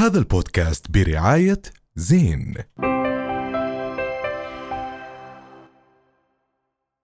هذا البودكاست برعاية زين.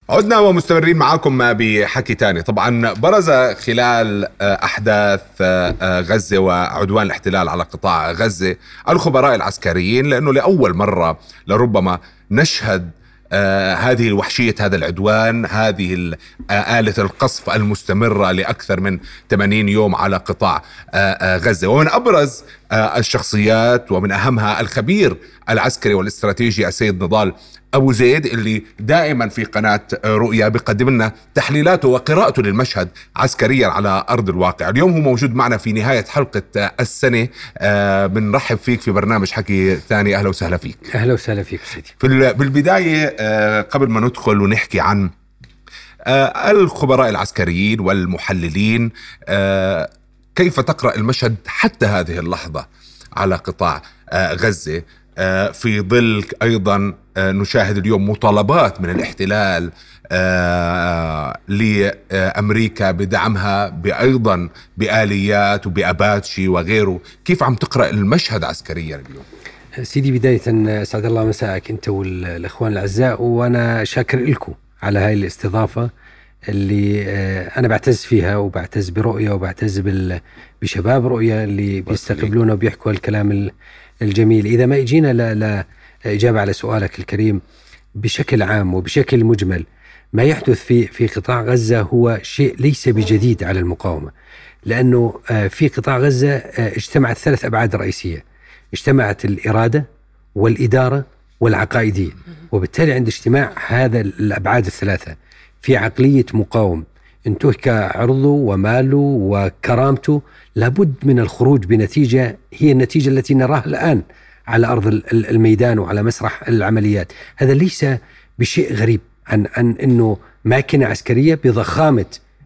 عدنا ومستمرين معاكم بحكي تاني. طبعا برز خلال آه، أحداث آه، آه، غزة وعدوان الاحتلال على قطاع غزة الخبراء العسكريين لأنه لأول مرة لربما نشهد آه هذه وحشية هذا العدوان هذه آلة القصف المستمرة لأكثر من 80 يوم على قطاع آه آه غزة ومن أبرز آه الشخصيات ومن أهمها الخبير العسكري والاستراتيجي السيد نضال أبو زيد اللي دائما في قناة رؤيا بيقدم لنا تحليلاته وقراءته للمشهد عسكريا على أرض الواقع، اليوم هو موجود معنا في نهاية حلقة السنة آه، بنرحب فيك في برنامج حكي ثاني أهلا وسهلا فيك. أهلا وسهلا فيك سيدي. في بالبداية آه، قبل ما ندخل ونحكي عن آه، الخبراء العسكريين والمحللين كيف تقرأ المشهد حتى هذه اللحظة على قطاع غزة في ظل أيضا آه، نشاهد اليوم مطالبات من الاحتلال آه، لأمريكا بدعمها بايضا بآليات وبأباتشي وغيره، كيف عم تقرأ المشهد عسكريا اليوم؟ سيدي بداية اسعد الله مساءك أنت والأخوان الأعزاء. وأنا شاكر لكم على هاي الاستضافة اللي آه، أنا بعتز فيها وبعتز برؤية وبعتز بشباب رؤية اللي بيستقبلونا وبيحكوا الكلام الجميل. إذا ما يجينا لا لا إجابة على سؤالك الكريم بشكل عام وبشكل مجمل ما يحدث في في قطاع غزة هو شيء ليس بجديد على المقاومة. لأنه آه، في قطاع غزة آه، اجتمعت ثلاث أبعاد رئيسية. اجتمعت الإرادة والإدارة والعقائدية. وبالتالي عند اجتماع هذا الأبعاد الثلاثة في عقلية مقاوم انتهك عرضه وماله وكرامته لابد من الخروج بنتيجة هي النتيجة التي نراها الآن على أرض الميدان وعلى مسرح العمليات. هذا ليس بشيء غريب عن عن إنه ماكينه عسكرية بضخامة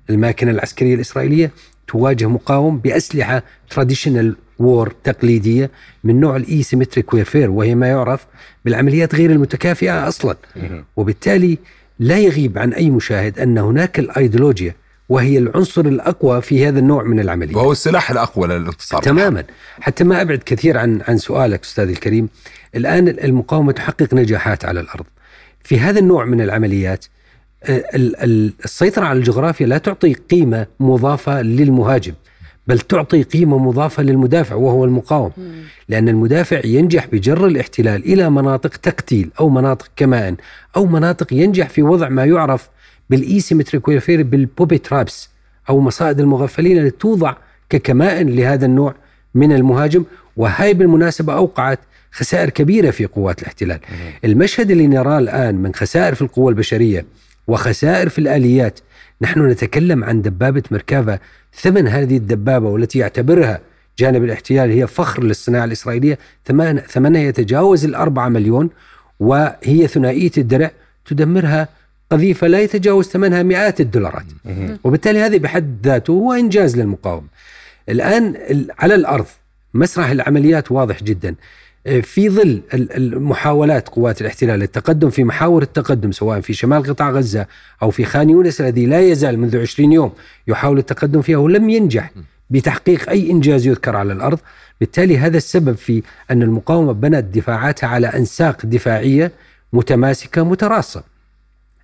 الماكينه العسكرية الإسرائيلية تواجه مقاوم بأسلحة traditional war تقليدية من نوع ال asymmetric warfare وهي ما يعرف بالعمليات غير المتكافئة أصلا. وبالتالي لا يغيب عن أي مشاهد أن هناك الأيديولوجيا وهي العنصر الأقوى في هذا النوع من العملية. وهو السلاح الأقوى للانتصار. تماما. حتى ما أبعد كثير عن عن سؤالك أستاذي الكريم الآن المقاومة تحقق نجاحات على الأرض. في هذا النوع من العمليات آه، السيطرة على الجغرافيا لا تعطي قيمة مضافة للمهاجم بل تعطي قيمة مضافة للمدافع وهو المقاوم. لأن المدافع ينجح بجر الاحتلال إلى مناطق تقتيل أو مناطق كمائن أو مناطق ينجح في وضع ما يعرف بال asymmetric warfare بال booby traps أو مصائد المغفلين التي توضع ككمائن لهذا النوع من المهاجم. وهي بالمناسبة أوقعت خسائر كبيرة في قوات الاحتلال. المشهد اللي نراه الآن من خسائر في القوة البشرية وخسائر في الآليات. نحن نتكلم عن دبابة مركافا ثمن هذه الدبابة والتي يعتبرها جانب الاحتلال هي فخر للصناعة الإسرائيلية. ثمنها يتجاوز الأربعة مليون وهي ثنائية الدرع. تدمرها قذيفة لا يتجاوز ثمنها مئات الدولارات. وبالتالي هذه بحد ذاته هو إنجاز للمقاومة. الآن على الأرض مسرح العمليات واضح جدا. في ظل المحاولات قوات الاحتلال للتقدم في محاور التقدم سواء في شمال قطاع غزة أو في خان يونس الذي لا يزال منذ 20 يوم يحاول التقدم فيها ولم ينجح بتحقيق أي إنجاز يذكر على الأرض. بالتالي هذا السبب في أن المقاومة بنت دفاعاتها على أنساق دفاعية متماسكة متراصة.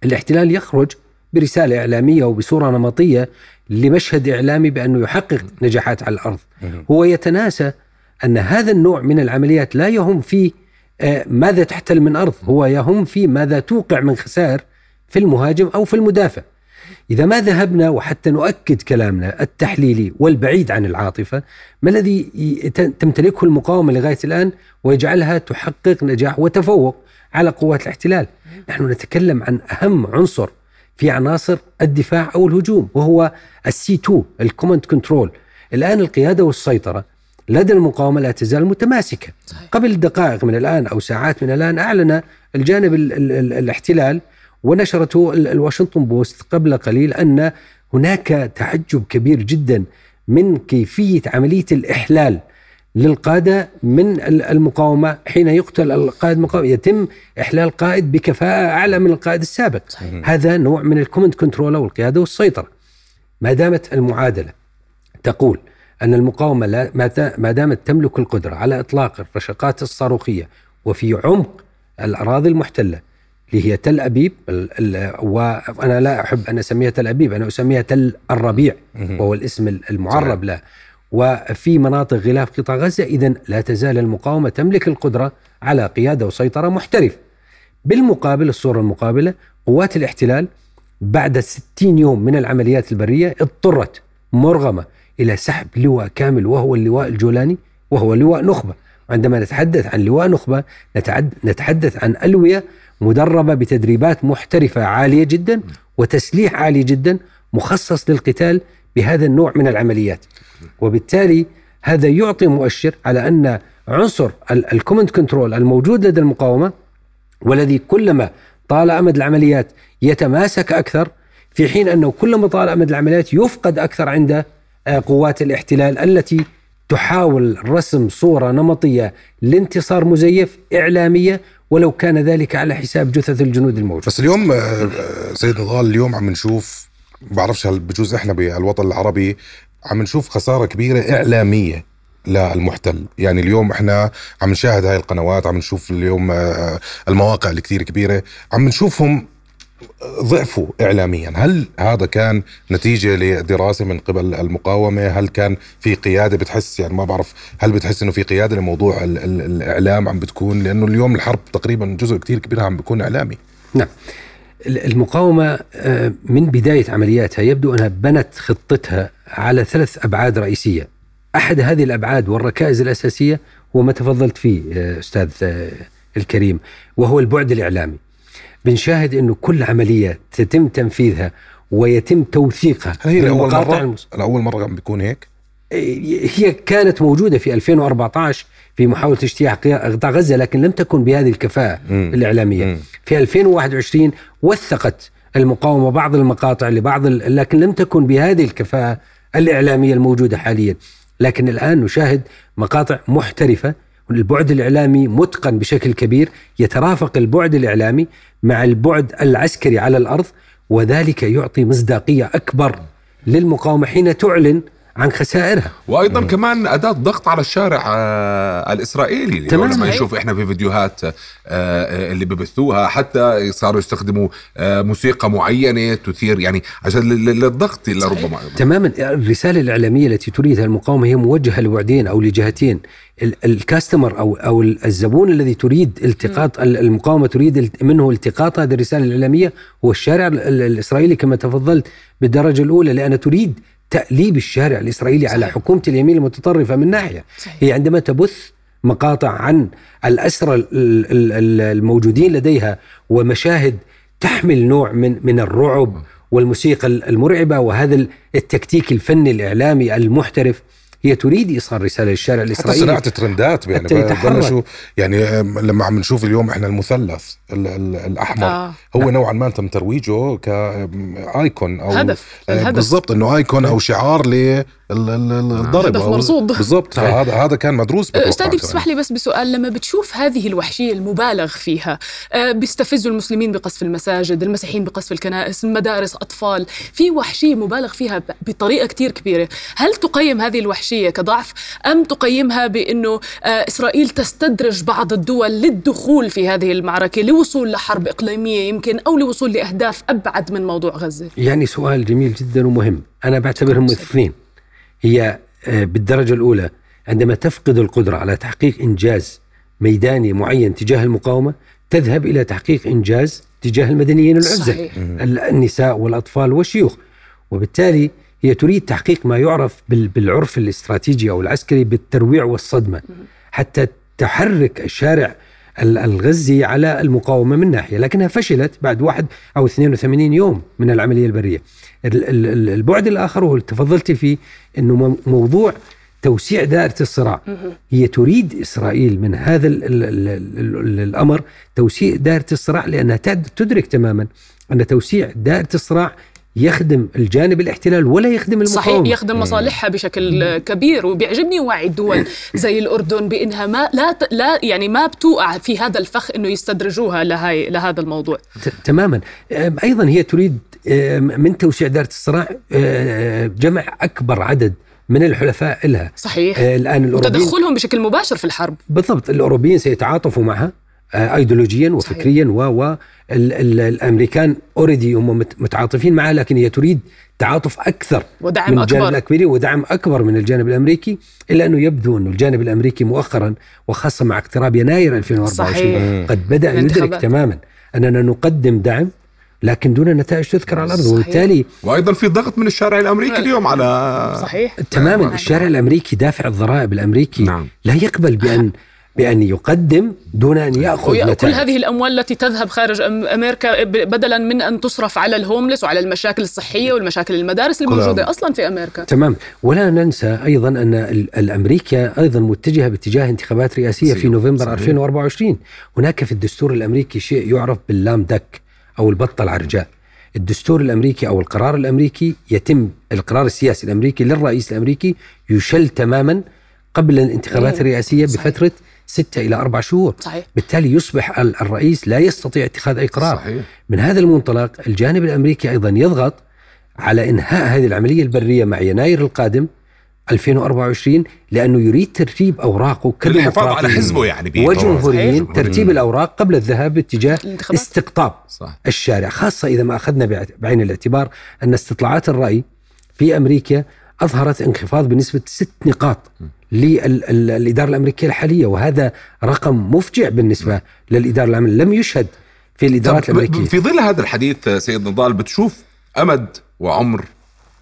الاحتلال يخرج برسالة إعلامية وبصورة نمطية لمشهد إعلامي بأنه يحقق نجاحات على الأرض. هو يتناسى أن هذا النوع من العمليات لا يهم في آه، ماذا تحتل من أرض هو يهم في ماذا توقع من خسائر في المهاجم أو في المدافع. إذا ما ذهبنا وحتى نؤكد كلامنا التحليلي والبعيد عن العاطفة ما الذي تمتلكه المقاومة لغاية الآن؟ ويجعلها تحقق نجاح وتفوق على قوات الاحتلال. نحن نتكلم عن أهم عنصر في عناصر الدفاع أو الهجوم وهو ال C2 ال command control. الآن القيادة والسيطرة لدى المقاومة لا تزال متماسكة صحيح. قبل دقائق من الآن أو ساعات من الآن أعلن الجانب ال ال ال الاحتلال ونشرته الواشنطن بوست قبل قليل أن هناك تعجب كبير جدا من كيفية عملية الإحلال للقادة من المقاومة حين يقتل القائد المقاومة يتم إحلال قائد بكفاءة أعلى من القائد السابق صحيح. هذا نوع من ال command control أو القيادة والسيطرة ما دامت المعادلة تقول أن المقاومة ما دا- ما دامت تملك القدرة على إطلاق الرشقات الصاروخية وفي عمق الأراضي المحتلة اللي هي تل أبيب وأنا لا أحب أن أسميها تل أبيب أنا أسميها تل الربيع وهو الاسم المعرب له. وفي مناطق غلاف قطاع غزة إذا لا تزال المقاومة تملك القدرة على قيادة وسيطرة محترفة بالمقابل الصورة المقابلة قوات الاحتلال بعد 60 يوم من العمليات البرية اضطرت مرغمة إلى سحب لواء كامل وهو اللواء الجولاني وهو لواء نخبة. عندما نتحدث عن لواء نخبة نتحدث عن ألوية مدربة بتدريبات محترفة عالية جدا وتسليح عالي جدا مخصص للقتال بهذا النوع من العمليات. وبالتالي هذا يعطي مؤشر على أن عنصر ال command control الموجود لدى المقاومة والذي كلما طال أمد العمليات يتماسك أكثر في حين أنه كلما طال أمد العمليات يفقد أكثر عند قوات الاحتلال التي تحاول رسم صورة نمطية لانتصار مزيف إعلامية ولو كان ذلك على حساب جثث الجنود الموجودة. بس اليوم آه، آه، سيد نضال اليوم عم نشوف بعرفش هل بجوز إحنا بالوطن العربي عم نشوف خسارة كبيرة إعلامية للمحتل يعني اليوم إحنا عم نشاهد هاي القنوات عم نشوف اليوم آه، المواقع الكثير كبيرة عم نشوفهم ضعفوا اعلاميا. هل هذا كان نتيجة لدراسة من قبل المقاومة؟ هل كان في قيادة؟ بتحس يعني ما بعرف هل بتحس إنه في قيادة لموضوع ال ال الإعلام عم بتكون؟ لأنه اليوم الحرب تقريبا جزء كثير كبير عم بيكون إعلامي. نعم. المقاومة آه، من بداية عملياتها يبدو أنها بنت خطتها على ثلاث أبعاد رئيسية. أحد هذه الأبعاد والركائز الأساسية هو ما تفضلت فيه آه، أستاذ آه، الكريم وهو البعد الإعلامي. بنشاهد أنه كل عملية تتم تنفيذها ويتم توثيقها. هي لاول مرة؟ المس- لاول مرة عم بيكون هيك؟ هي كانت موجودة في 2014 في محاولة اجتياح قطاع غزة لكن لم تكن بهذه الكفاءة مم. الإعلامية. مم. في 2021 وثقت المقاومة بعض المقاطع لبعض ال- لكن لم تكن بهذه الكفاءة الإعلامية الموجودة حاليا. لكن الآن نشاهد مقاطع محترفة البعد الإعلامي متقن بشكل كبير يترافق البعد الإعلامي مع البعد العسكري على الأرض وذلك يعطي مصداقية أكبر للمقاومة حين تعلن عن خسائرها. وأيضا كمان أداة ضغط على الشارع آه الإسرائيلي تمام. لما. نشوف إحنا في فيديوهات آه آه، اللي ببثوها حتى صاروا يستخدموا آه موسيقى معينة تثير يعني عشان لل- لل- للضغط لربما تماما. الرسالة الإعلامية التي تريدها المقاومة هي موجهة لبعدين أو لجهتين. ال- الكاستمر أو أو الزبون الذي تريد التقاط ال- المقاومة تريد منه التقاط. هذه الرسالة الإعلامية. هو الشارع ال- ال- الإسرائيلي كما تفضلت بالدرجة الأولى لأن تريد تأليب الشارع الإسرائيلي على صحيح. حكومة اليمين المتطرفة من ناحية صحيح. هي عندما تبث مقاطع عن الأسرى ال- ال- ال- الموجودين لديها ومشاهد تحمل نوع من من الرعب والموسيقى المرعبة وهذا ال- التكتيك الفني الإعلامي المحترف هي تريد إيصال رسالة للشارع حتى الإسرائيلي صناعة ترندات يعني حتى يتحرك. بلشوا يعني لما عم نشوف اليوم إحنا المثلث ال ال الأحمر آه. هو نوعا ما تم ترويجه كايكون أو هدف آه، بالضبط إنه آيكون أو شعار للضرب هدف أو- مرصود. بالضبط. فهذا هذا كان مدروس أستاذي. بتسمح لي بس بسؤال لما بتشوف هذه الوحشية المبالغ فيها آه، بيستفزوا المسلمين بقصف المساجد المسيحيين بقصف الكنائس المدارس أطفال في وحشية مبالغ فيها بطريقة كتير كبيرة هل تقيم هذه الوحشية كضعف أم تقيمها بأنه آه، إسرائيل تستدرج بعض الدول للدخول في هذه المعركة لوصول لحرب إقليمية يمكن أو لوصول لأهداف أبعد من موضوع غزة يعني سؤال جميل جدا ومهم أنا بعتبرهم اثنين هي آه، بالدرجة الأولى عندما تفقد القدرة على تحقيق إنجاز ميداني معين تجاه المقاومة تذهب إلى تحقيق إنجاز تجاه المدنيين العزل النساء والأطفال والشيوخ. وبالتالي هي تريد تحقيق ما يعرف بال- بالعرف الاستراتيجي أو العسكري بالترويع والصدمة حتى تحرك الشارع ال- الغزي على المقاومة من ناحية لكنها فشلت بعد واحد أو 82 يوم من العملية البرية. ال- ال- ال- البعد الآخر هو اللي تفضلت فيه أنه مو- موضوع توسيع دائرة الصراع. هي تريد إسرائيل من هذا ال ال ال ال ال الأمر توسيع دائرة الصراع لأنها تد- تدرك تماما أن توسيع دائرة الصراع يخدم الجانب الاحتلال ولا يخدم المقاومة. صحيح يخدم مصالحها بشكل كبير وبيعجبني وعي الدول زي الأردن بإنها ما لا ت- لا يعني ما بتوقع في هذا الفخ إنه يستدرجوها لهاي لهذا الموضوع. تماما. أم، أيضا هي تريد من توسيع دائره الصراع أه، جمع أكبر عدد من الحلفاء لها صحيح. آه، الآن الاوروبيين وتدخلهم بشكل مباشر في الحرب. بالضبط الأوروبيين سيتعاطفوا معها آه، ايديولوجيا وفكريا و و ال- ال- الأمريكان already هم مت- متعاطفين معها لكن هي تريد تعاطف أكثر ودعم من الجانب الامريكي ودعم أكبر من الجانب الأمريكي إلا أنه يبدو أنه الجانب الأمريكي مؤخرا وخاصة مع اقتراب يناير 2024 صحيح. قد بدأ يدرك. تماما أننا نقدم دعم لكن دون نتائج تذكر على الأرض. وبالتالي وأيضا في ضغط من الشارع الأمريكي اليوم على صحيح. تماما الشارع الأمريكي دافع الضرائب الأمريكي نعم. لا يقبل بأن بأن يقدم دون أن يأخذ وكل نتائج. هذه الأموال التي تذهب خارج أم- أمريكا ب- بدلا من أن تصرف على الهوملس وعلى المشاكل الصحية والمشاكل المدارس الموجودة أصلا في أمريكا. تمام. ولا ننسى أيضا أن ال- الأمريكا أيضا متجهة باتجاه انتخابات رئاسية في. نوفمبر صحيح. 2024 هناك في الدستور الأمريكي شيء يعرف باللام دك. أو البطة العرجاء الدستور الأمريكي أو القرار الأمريكي يتم القرار السياسي الأمريكي للرئيس الأمريكي يشل تماما قبل الانتخابات مم. الرئاسية صحيح. بفترة ستة إلى أربع شهور صحيح بالتالي يصبح ال- الرئيس لا يستطيع اتخاذ أي قرار صحيح من هذا المنطلق الجانب الأمريكي أيضا يضغط على إنهاء هذه العملية البرية مع يناير القادم 2024 لأنه يريد ترتيب أوراقه للحفاظ على حزبه يعني. وجمهوريين. ترتيب الأوراق قبل الذهاب باتجاه. استقطاب صح الشارع خاصة إذا ما أخذنا بعين الاعتبار أن استطلاعات الرأي في أمريكا أظهرت انخفاض بنسبة ست نقاط للاداره الأمريكية الحالية وهذا رقم مفجع بالنسبة للإدارة العامة لم يشهد في الإدارات الأمريكية في ظل هذا الحديث سيد نضال بتشوف أمد وعمر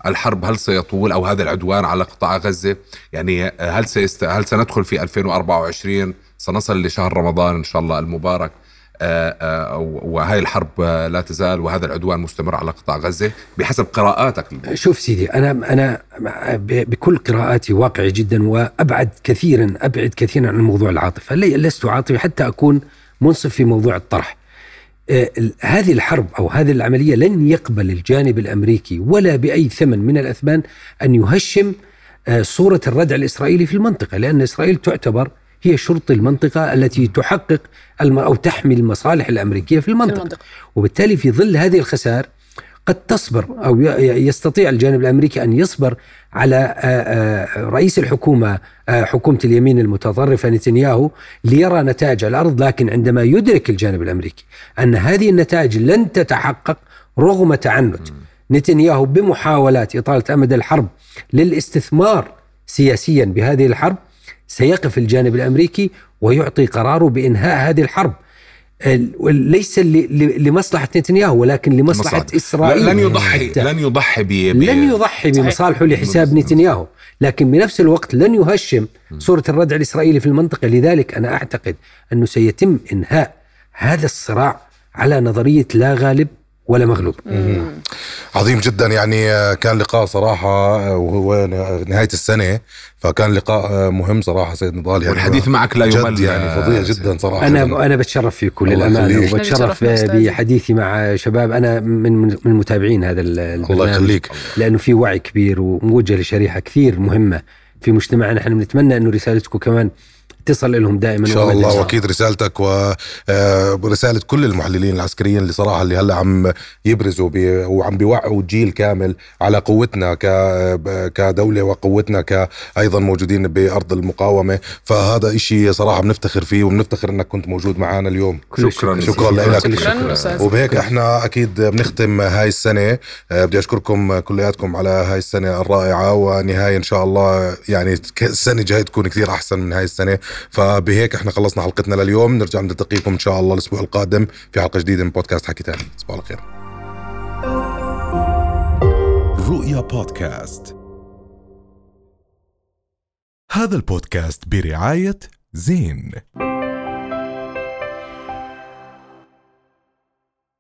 الحرب هل سيطول أو هذا العدوان على قطاع غزة؟ يعني هل سيست... هل سندخل في 2024 سنصل لشهر رمضان إن شاء الله المبارك. آه، آه، وهي الحرب لا تزال وهذا العدوان مستمر على قطاع غزة بحسب قراءاتك. شوف سيدي أنا ب- بكل قراءاتي واقعي جدا وأبعد كثيرا أبعد كثيرا عن موضوع العاطفه لي- لست عاطفي حتى أكون منصف في موضوع الطرح. ال- هذه الحرب أو هذه العملية لن يقبل الجانب الأمريكي ولا بأي ثمن من الأثمان أن يهشم آه، صورة الردع الإسرائيلي في المنطقة لأن إسرائيل تعتبر هي شرط المنطقة التي تحقق أو تحمي المصالح الأمريكية في في المنطقة المنطقة. وبالتالي في ظل هذه الخسائر قد تصبر أو يستطيع الجانب الأمريكي أن يصبر على آه، آه، رئيس الحكومة آه، حكومة اليمين المتطرفة نتنياهو ليرى نتائج الأرض لكن عندما يدرك الجانب الأمريكي أن هذه النتائج لن تتحقق رغم تعنت نتنياهو بمحاولات إطالة أمد الحرب للاستثمار سياسيا بهذه الحرب سيقف الجانب الأمريكي ويعطي قراره بإنهاء هذه الحرب. ال- ليس ل- ل- لمصلحة نتنياهو ولكن لمصلحة مصالح. إسرائيل. لن يضحي حتى. لن يضحي ب... ب... لن يضحي. بمصالحه لحساب نتنياهو لكن بنفس الوقت لن يهشم صورة الردع الإسرائيلي في المنطقة. لذلك أنا أعتقد أنه سيتم إنهاء هذا الصراع على نظرية لا غالب ولا مغلوب. عظيم جدا. يعني كان لقاء صراحة وهو نهاية السنة. فكان لقاء مهم صراحة سيد نضال يعني والحديث معك لا يمل يعني فظيع. جدا صراحة أنا أنا بتشرف فيكم يخليك. وبتشرف. بحديثي مع شباب أنا من من من متابعين هذا ال- الله البرنامج يخليك لأنه في وعي كبير وموجة لشريحة كثير مهمة في مجتمعنا نحن بنتمنى انه رسالتكم كمان تصل لهم دائما إن شاء. الله وأكيد رسالتك ورساله كل المحللين العسكريين اللي صراحة اللي هلأ عم يبرزوا بي وعم بيوعوا جيل كامل على قوتنا كدولة وقوتنا كايضا موجودين بأرض المقاومة. فهذا إشي صراحة بنفتخر فيه وبنفتخر إنك كنت موجود معنا اليوم. كل شكراً. شكراً كل لك. شكراً. أستاذ. وبهيك إحنا أكيد بنختم هاي السنة. آه، بدي أشكركم كلياتكم على هاي السنة الرائعة. ونهاية إن شاء الله يعني السنة الجاية تكون كثير أحسن من هاي السنة. فبهيك إحنا خلصنا حلقتنا لليوم. نرجع نلتقيكم إن شاء الله الأسبوع القادم في حلقة جديدة من بودكاست حكي تاني. تصبحوا على خير رؤيا بودكاست. هذا البودكاست برعاية زين.